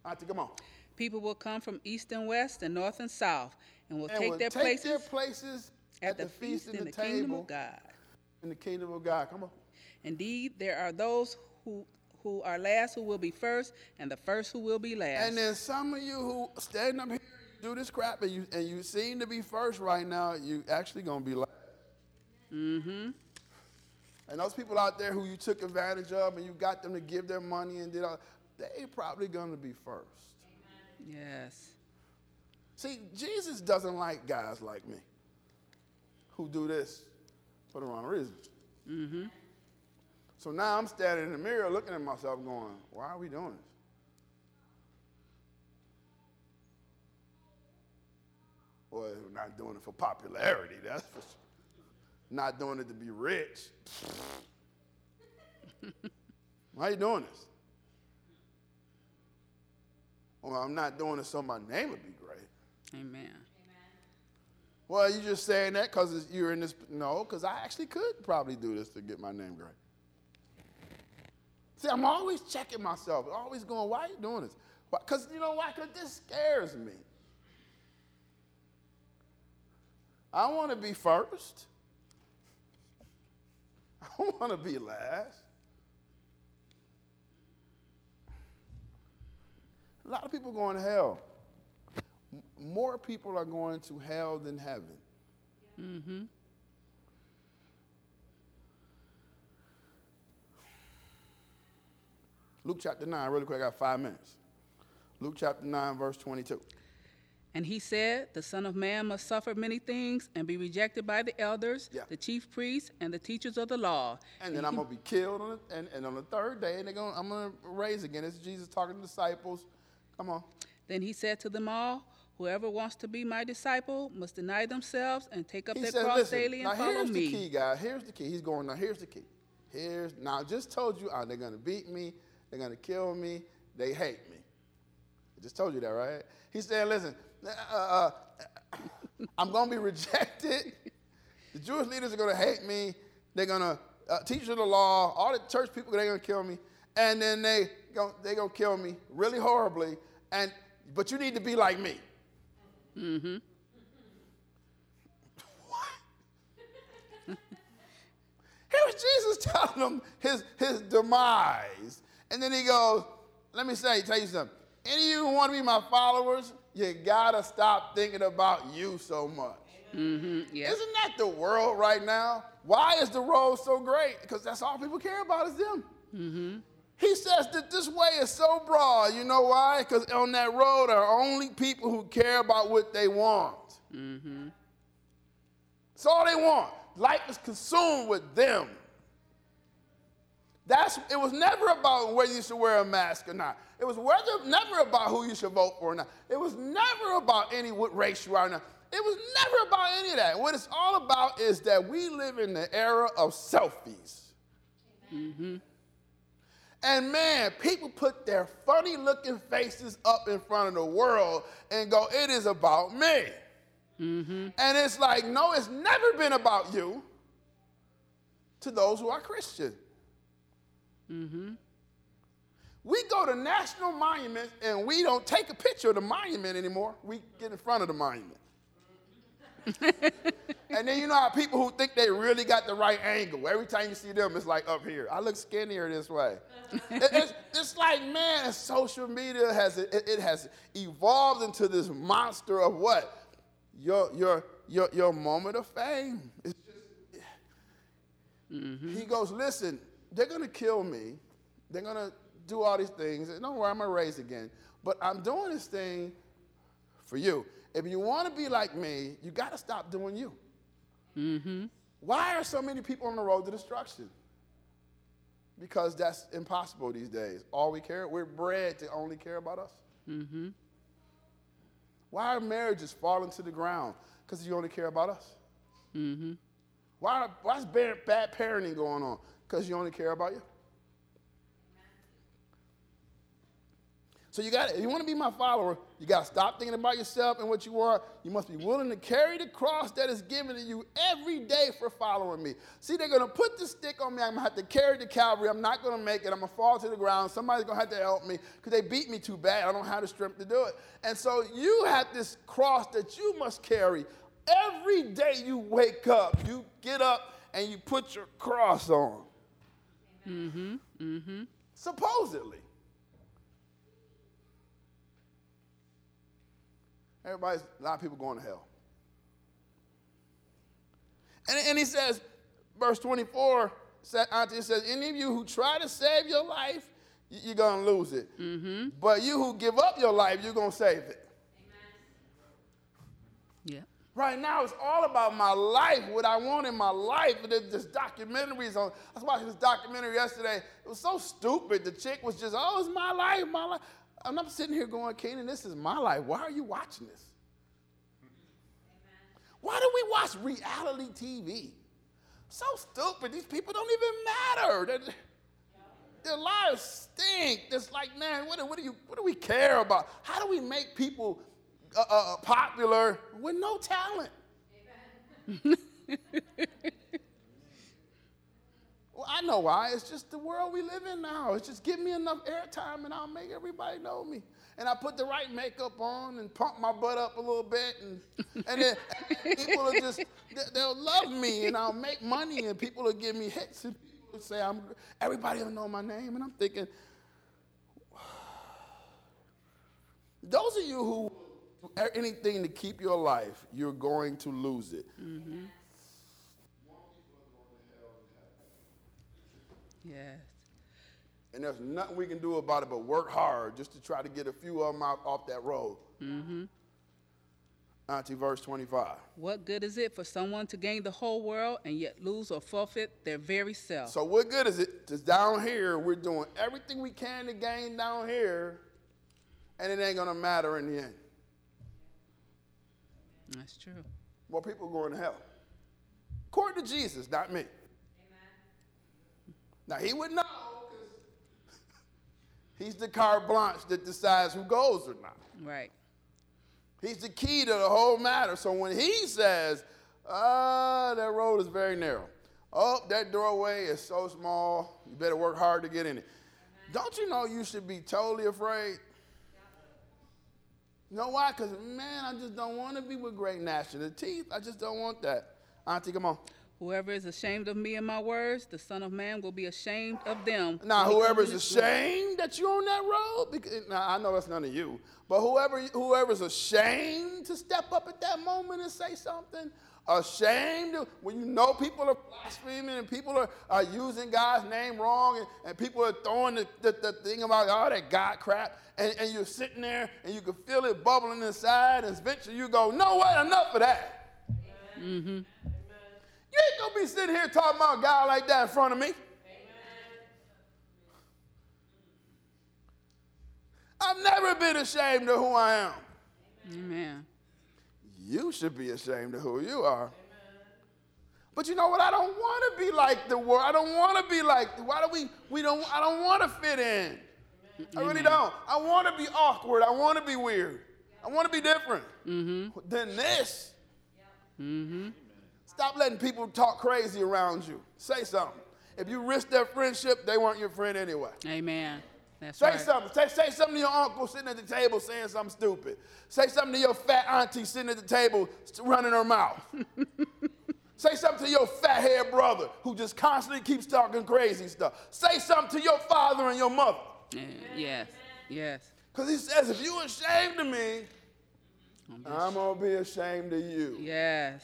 Auntie, come on. People will come from east and west and north and south and will And take we'll their take places their places at the feast in the kingdom of God. In the kingdom of God. Come on. Indeed, there are those who who are last who will be first, and the first who will be last. And then some of you who stand up here, do this crap, and you, and you seem to be first right now, you actually going to be last. mm-hmm. And those people out there who you took advantage of and you got them to give their money and did all, they probably going to be first. Yes. See, Jesus doesn't like guys like me who do this for the wrong reason. Mm-hmm. So now I'm standing in the mirror looking at myself going, why are we doing this? Well, we're not doing it for popularity, that's for sure. Not doing it to be rich. why are you doing this? Well, I'm not doing it so my name would be great. Amen. Well, you're just saying that because you're in this. No, because I actually could probably do this to get my name great. See, I'm always checking myself, always going, why are you doing this? Because you know why? Because this scares me. I want to be first. I want to be last. A lot of people going to hell. More people are going to hell than heaven. Mm-hmm. Luke chapter 9, really quick, I got five minutes. Luke chapter 9, verse 22. And he said, The Son of Man must suffer many things and be rejected by the elders, Yeah. the chief priests, and the teachers of the law. And then I'm gonna be killed on the, and, and on the third day, and they're gonna, I'm gonna raise again. This is Jesus talking to the disciples. Come on. Then he said to them all, Whoever wants to be my disciple must deny themselves and take up He their said, cross listen, daily now and follow here's me. Here's the key, guys. Here's the key. He's going, now here's the key. Here's, now I just told you, uh, they're gonna beat me, they're gonna kill me, they hate me. I just told you that, right? He's saying, listen, uh, uh, I'm gonna be rejected. The Jewish leaders are gonna hate me. They're gonna, uh, teachers of the law, all the church people, they're gonna kill me. And then they gon- they gonna kill me really horribly. And, but you need to be like me. Mm-hmm. Here was Jesus telling them his, his demise. And then he goes, Let me say, tell you something. Any of you who want to be my followers, you gotta stop thinking about you so much. Mm-hmm, yes. Isn't that the world right now? Why is the road so great? Because that's all people care about is them. Mm-hmm. He says that this way is so broad. You know why? Because on that road are only people who care about what they want. Mm-hmm. That's all they want. Life is consumed with them. That's it was never about whether you should wear a mask or not. It was whether, never about who you should vote for or not. It was never about any what race you are or not. It was never about any of that. What it's all about is that we live in the era of selfies. Mm-hmm. And man, people put their funny looking faces up in front of the world and go, it is about me. Mm-hmm. And it's like, no, it's never been about you to those who are Christian. Mm-hmm. We go to national monuments and we don't take a picture of the monument anymore. We get in front of the monument. and then you know how people who think they really got the right angle, every time you see them, it's like up here. I look skinnier this way. It- it's, it's like, man, social media has it, it has evolved into this monster of what? Your your your your moment of fame. It's just, mm-hmm. He goes, listen, they're gonna kill me. They're gonna do all these things. And don't worry, I'm gonna raise again. But I'm doing this thing for you. If you want to be like me, you got to stop doing you. Why are so many people on the road to destruction? Because that's impossible these days. All we care, we're bred to only care about us. Why are marriages falling to the ground? Because you only care about us. Why, why bad, bad parenting going on? Because you only care about you. So you got if you want to be my follower, you got to stop thinking about yourself and what you are. You must be willing to carry the cross that is given to you every day for following me. See, they're going to put the stick on me. I'm going to have to carry the Calvary. I'm not going to make it. I'm going to fall to the ground. Somebody's going to have to help me because they beat me too bad. I don't have the strength to do it. And so you have this cross that you must carry every day you wake up. You get up and you put your cross on. Mm-hmm. Mm-hmm. Supposedly. Everybody's, a lot of people going to hell. And, and he says, verse 24, sa- Auntie says, any of you who try to save your life, you're going to lose it. Mm-hmm. But you who give up your life, you're going to save it. Yeah. Right now, it's all about my life, what I want in my life. And there's this documentaries on. I was watching this documentary yesterday. It was so stupid. The chick was just, oh, it's my life, my life. I'm sitting here going, Keenan, this is my life. Why are you watching this? Why do we watch reality TV? So stupid. These people don't even matter. They're- their lives stink. It's like, man, what, do- what do you, what do we care about? How do we make people uh, uh, popular with no talent? I know why. It's just the world we live in now. It's just give me enough airtime and I'll make everybody know me. And I put the right makeup on and pump my butt up a little bit, and, and then people will just, they- they'll love me and I'll make money and people will give me hits and people will say I'm everybody will know my name and I'm thinking those of you who do anything to keep your life, you're going to lose it. Mm-hmm. Yes. And there's nothing we can do about it but work hard just to try to get a few of them out, off that road. Mm-hmm. Auntie, verse 25. What good is it for someone to gain the whole world and yet lose or forfeit their very self? So what good is it? Just down here, we're doing everything we can to gain down here, and it ain't gonna matter in the end. That's true. More people going to hell. According to Jesus, not me. Now he would know 'cause he's the carte blanche that decides who goes or not. Right. He's the key to the whole matter. So when he says, ah, that road is very narrow. Oh, that doorway is so small, you better work hard to get in it. Don't you know you should be totally afraid? You know why? Because, man, I just don't want to be with great gnashing of teeth. I just don't want that. Auntie, come on. Whoever is ashamed of me and my words, the Son of Man will be ashamed of them. Now, whoever he comes whoever's in his glory. ashamed that you're on that road, because, eh, now I know that's none of you, but whoever whoever's ashamed to step up at that moment and say something, ashamed when you know people are blaspheming and people are, are using God's name wrong and, and people are throwing the, the, the thing about all that God crap, and, and you're sitting there and you can feel it bubbling inside, and eventually you go, no way, enough of that. Mm-hmm. You ain't gonna be sitting here talking about God like that in front of me. I've never been ashamed of who I am. Amen. You should be ashamed of who you are. But you know what? I don't want to be like the world. I don't want to be like. Why do we? We don't. I don't want to fit in. I really don't. I want to be awkward. I want to be weird. I want to be different mm-hmm. than this. Mm-hmm. Stop letting people talk crazy around you. Say something. If you risk their friendship, they weren't your friend anyway. Amen. That's Say right. something. Say, say something to your uncle sitting at the table saying something stupid. Say something to your fat auntie sitting at the table running her mouth. Say something to your fat haired brother who just constantly keeps talking crazy stuff. Say something to your father and your mother. Yeah, Yes. Yes. Because he says, if you ashamed of me, I'm going to be ashamed of you. Yes.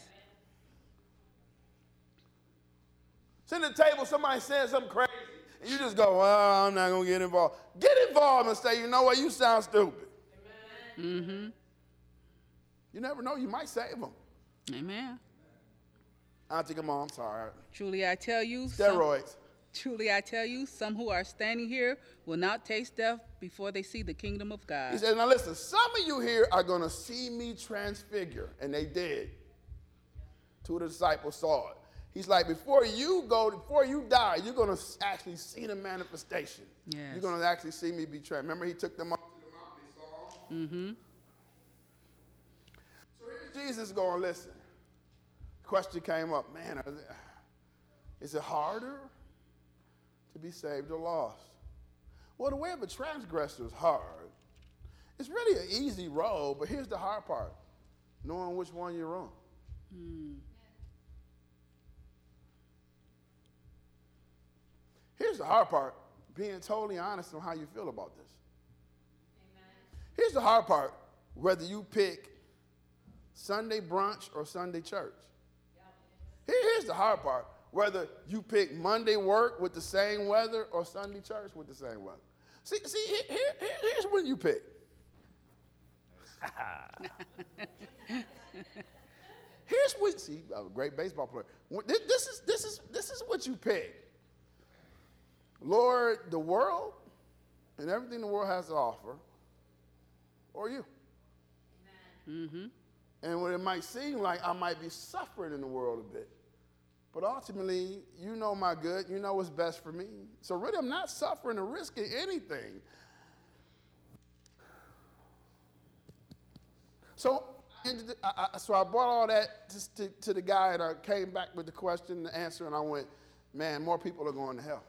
At the table, somebody saying something crazy, and you just go, well, I'm not going to get involved. Get involved and say, you know what, you sound stupid. Mm-hmm. You never know, you might save them. Amen. Auntie, come on, I'm sorry. Truly I tell you, some, Steroids. truly I tell you, some who are standing here will not taste death before they see the kingdom of God. He says, now listen, some of you here are going to see me transfigure. And they did. Two of the disciples saw it. He's like, before you go, before you die, you're going to actually see the manifestation. Yes. You're going to actually see me be transfigured. Remember, he took them up to the mountain, they saw him? Mm-hmm. So here's Jesus going, listen. Question came up, man, is it harder to be saved or lost? Well, the way of a transgressor is hard. It's really an easy road, but here's the hard part knowing which one you're on. Here's the hard part being totally honest on how you feel about this. Here's the hard part whether you pick Sunday brunch or Sunday church. Here- Here's the hard part whether you pick Monday work with the same weather or Sunday church with the same weather. See, see here, here- here- here's when you pick. here's what, see, a great baseball player. This is, this, is, this is what you pick. Lord, the world and everything the world has to offer, or you. Mm-hmm. And when it might seem like I might be suffering in the world a bit, but ultimately, you know my good, you know what's best for me. So really, I'm not suffering or risking anything. So, I I, so I brought all that just to, to the guy, and I came back with the question and the answer, and I went, man, more people are going to hell.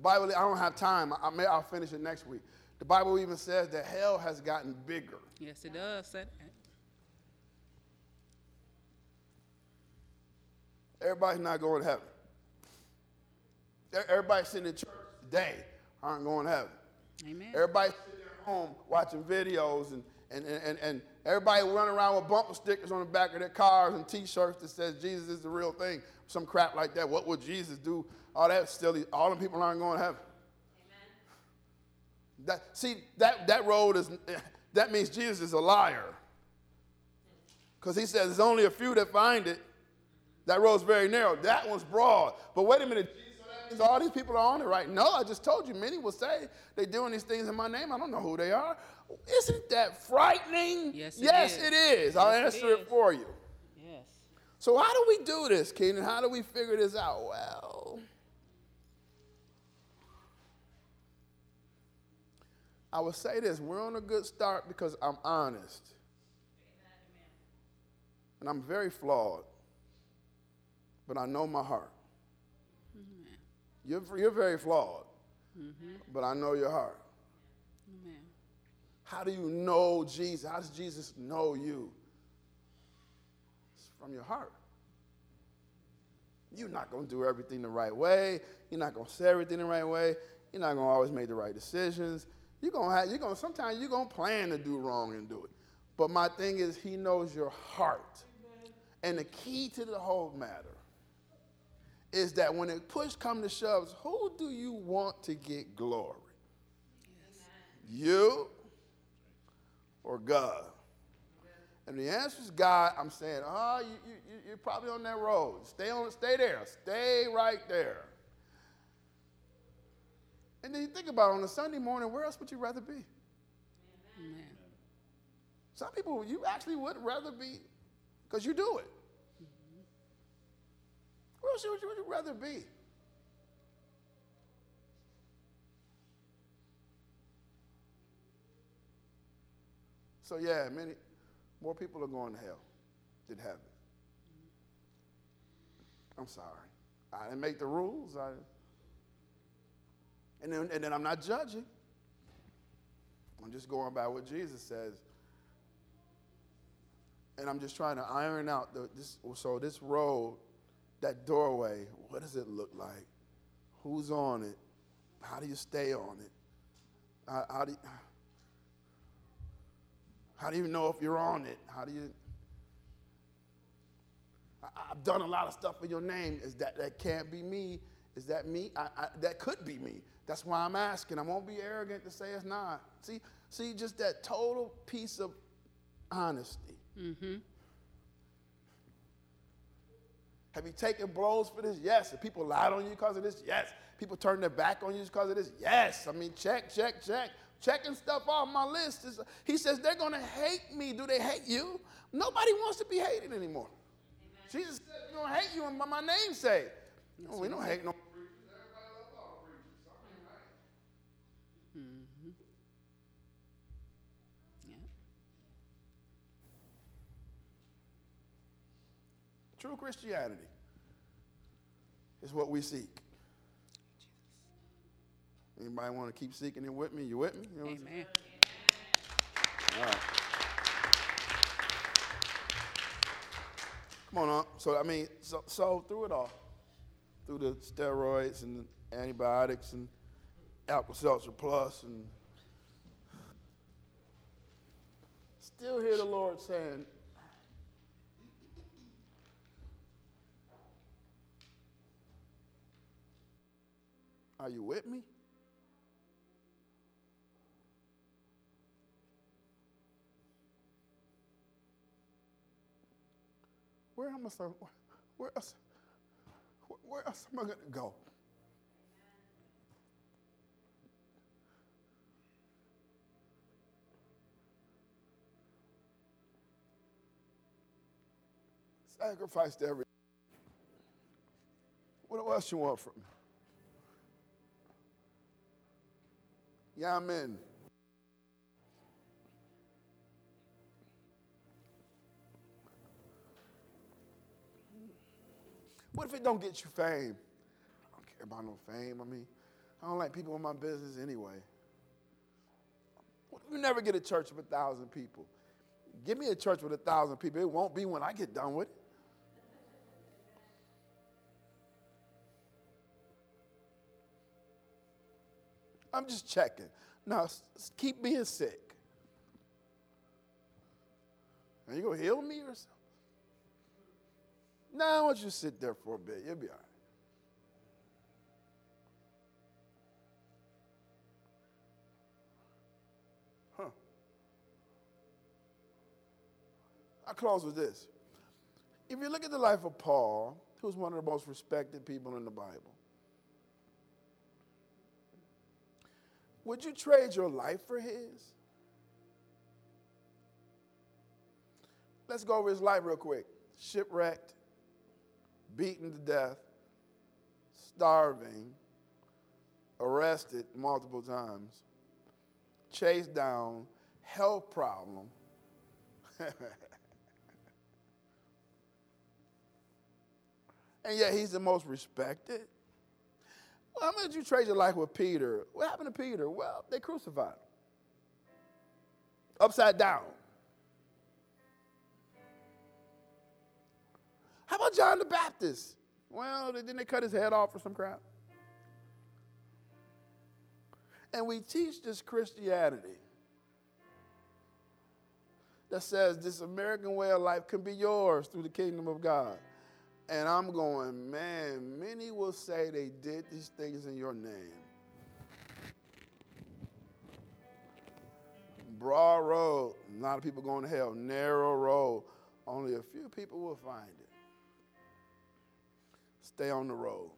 The Bible, I don't have time. I, may, I'll finish it next week. The Bible even says that hell has gotten bigger. Yes, it does. Everybody's not going to heaven. Everybody sitting in church today aren't going to heaven. Amen. Everybody sitting at home watching videos and, and, and, and, everybody running around with bumper stickers on the back of their cars and t-shirts that says Jesus is the real thing. Some crap like that. What would Jesus do all that still, all the people aren't going to heaven. Amen. That, see, that, that road is, that means Jesus is a liar. Because he says there's only a few that find it. That road's very narrow. That one's broad. But wait a minute, all these people are on it, right? No, I just told you. Many will say they're doing these things in my name. I don't know who they are. Isn't that frightening? Yes, it yes, is. it is. I'll Yes, it answer it, is. for you. Yes. So how do we do this, Keenan? How do we figure this out? Well, I would say this: we're on a good start because I'm honest, and I'm very flawed, but I know my heart. You're, you're very flawed, but I know your heart. Amen. How do you know Jesus? How does Jesus know you? It's from your heart. You're not going to do everything the right way. You're not going to say everything the right way. You're not going to always make the right decisions. You're to have, you're to, sometimes you're to plan to do wrong and do it. But my thing is, he knows your heart. And the key to the whole matter is that when it push come to shoves, who do you want to get glory? You or God? And the answer is God. I'm saying, oh, you, you- you're probably on that road. Stay on, stay there. Stay right there. And then you think about it, on a Sunday morning, where else would you rather be? Amen. Some people you actually would rather be, because you do it. Where else would you, would you rather be? So yeah, many more people are going to hell than heaven. I'm sorry. I didn't make the rules. I, and, then, and then I'm not judging. I'm just going by what Jesus says. And I'm just trying to iron out the, this. So this road, that doorway, what does it look like? Who's on it? How do you stay on it? How, how do you, how do you know if you're on it? How do you? I, I've done a lot of stuff in your name. Is that that can't be me? Is that me? I, I, that could be me. That's why I'm asking. I won't be arrogant to say it's not. See, see, just that total piece of honesty. Mm-hmm. Have you taken blows for this? Yes. Have people lied on you because of this? Yes. People turned their back on you because of this? Yes. I mean, check, check, check. Checking stuff off my list. Is, he says they're going to hate me. Do they hate you? Nobody wants to be hated anymore. Jesus said, "You don't hate you by my name say." No, we don't hate no True Christianity is what we seek. Anybody want to keep seeking it with me? You with me? You know what I'm saying? Amen. All right. Come on up. So I mean, so, so through it all, through the steroids and the antibiotics and Alka-Seltzer Plus and still hear the Lord saying, Are you with me? Where am I? Where else? where- else am I going to go? Sacrificed everything. What else you want from me? Yeah, I'm in. What if it don't get you fame? I don't care about no fame. I mean, I don't like people in my business anyway. You never get a church of a thousand people? Give me a church with a thousand people. It won't be when I get done with it. I'm just checking. Now, keep being sick. Are you going to heal me or something? No, I want you to sit there for a bit. You'll be all right. Huh. I'll close with this. If you look at the life of Paul, who's one of the most respected people in the Bible, would you trade your life for his? Let's go over his life real quick. Shipwrecked, beaten to death, starving, arrested multiple times, chased down, health problem. and yet he's the most respected. Well, how much you trade your life with Peter? What happened to Peter? Well, they crucified him. Upside down. How about John the Baptist? Well, didn't they cut his head off for some crap? And we teach this Christianity that says this American way of life can be yours through the kingdom of God. And I'm going, man, many will say they did these things in your name. Broad road, a lot of people going to hell. Narrow road, only a few people will find it. Stay on the road.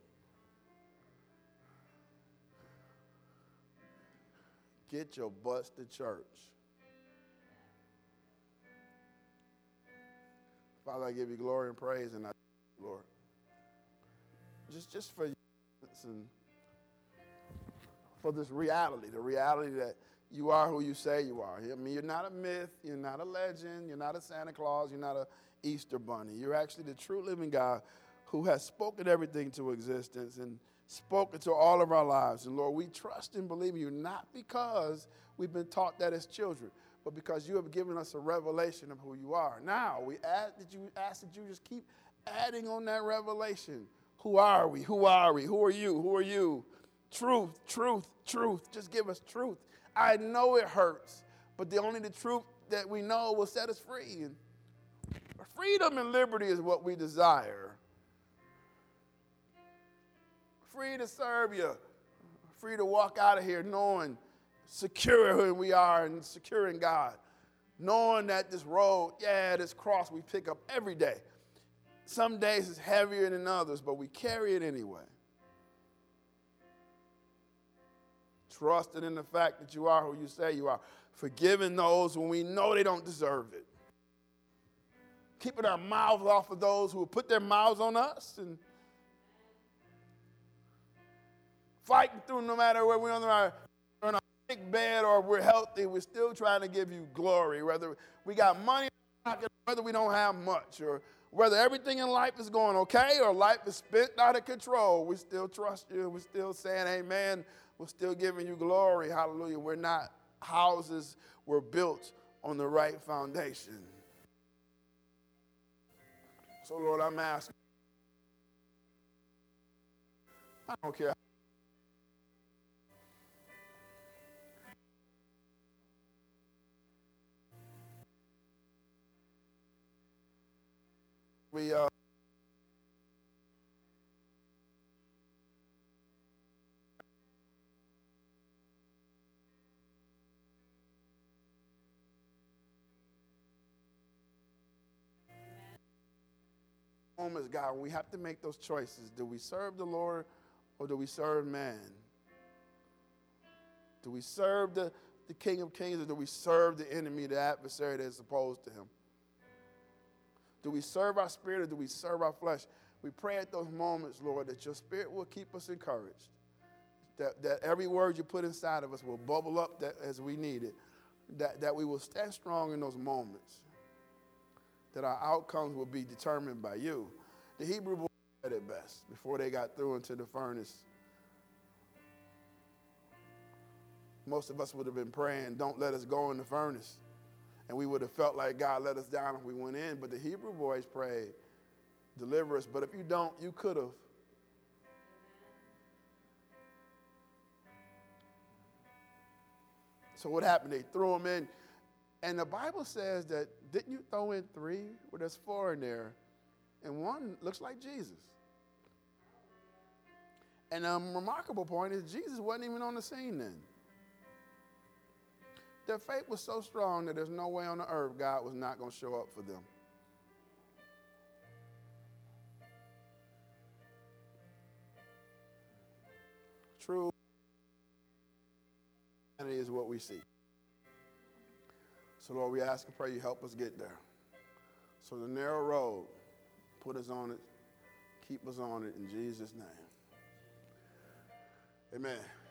Get your butts to church. Father, I give you glory and praise, and I, Lord, just just for you for this reality, the reality that you are who you say you are. I mean, you're not a myth, you're not a legend, you're not a Santa Claus, you're not a Easter bunny. You're actually the true living God who has spoken everything to existence and spoken to all of our lives. And Lord, we trust and believe you not because we've been taught that as children, but because you have given us a revelation of who you are. Now we ask that you ask that you just keep adding on that revelation. Who are we? Who are we? Who are you? Who are you? Truth, truth, truth. Just give us truth. I know it hurts, but the only the truth that we know will set us free. And freedom and liberty is what we desire free to serve you, free to walk out of here knowing secure who we are and secure in God. Knowing that this road, yeah, this cross we pick up every day. Some days it's heavier than others, but we carry it anyway. Trusting in the fact that you are who you say you are. Forgiving those when we know they don't deserve it. Keeping our mouths off of those who put their mouths on us and fighting through no matter where we're on our, on our sick bed or we're healthy, we're still trying to give you glory. Whether we got money, whether we don't have much, or whether everything in life is going okay or life is spent out of control, we still trust you. We're still saying amen. We're still giving you glory. Hallelujah. We're not houses, we're built on the right foundation. So, Lord, I'm asking. I don't care we uh, moments, God, we have to make those choices. Do we serve the Lord or do we serve man? Do we serve the, the King of Kings or do we serve the enemy, the adversary that is opposed to him? Do we serve our spirit or do we serve our flesh? We pray at those moments, Lord, that your spirit will keep us encouraged. That, that every word you put inside of us will bubble up that, as we need it. That, that we will stand strong in those moments. That our outcomes will be determined by you. The Hebrew boys said it best before they got through into the furnace. Most of us would have been praying, Don't let us go in the furnace and we would have felt like God let us down if we went in. But the Hebrew boys prayed, deliver us. But if you don't, you could have. So what happened? They threw them in. And the Bible says that, didn't you throw in three? Well, there's four in there. And one looks like Jesus. And a remarkable point is Jesus wasn't even on the scene then. Their faith was so strong that there's no way on the earth God was not going to show up for them. True is what we see. So, Lord, we ask and pray you help us get there. So, the narrow road, put us on it, keep us on it in Jesus' name. Amen.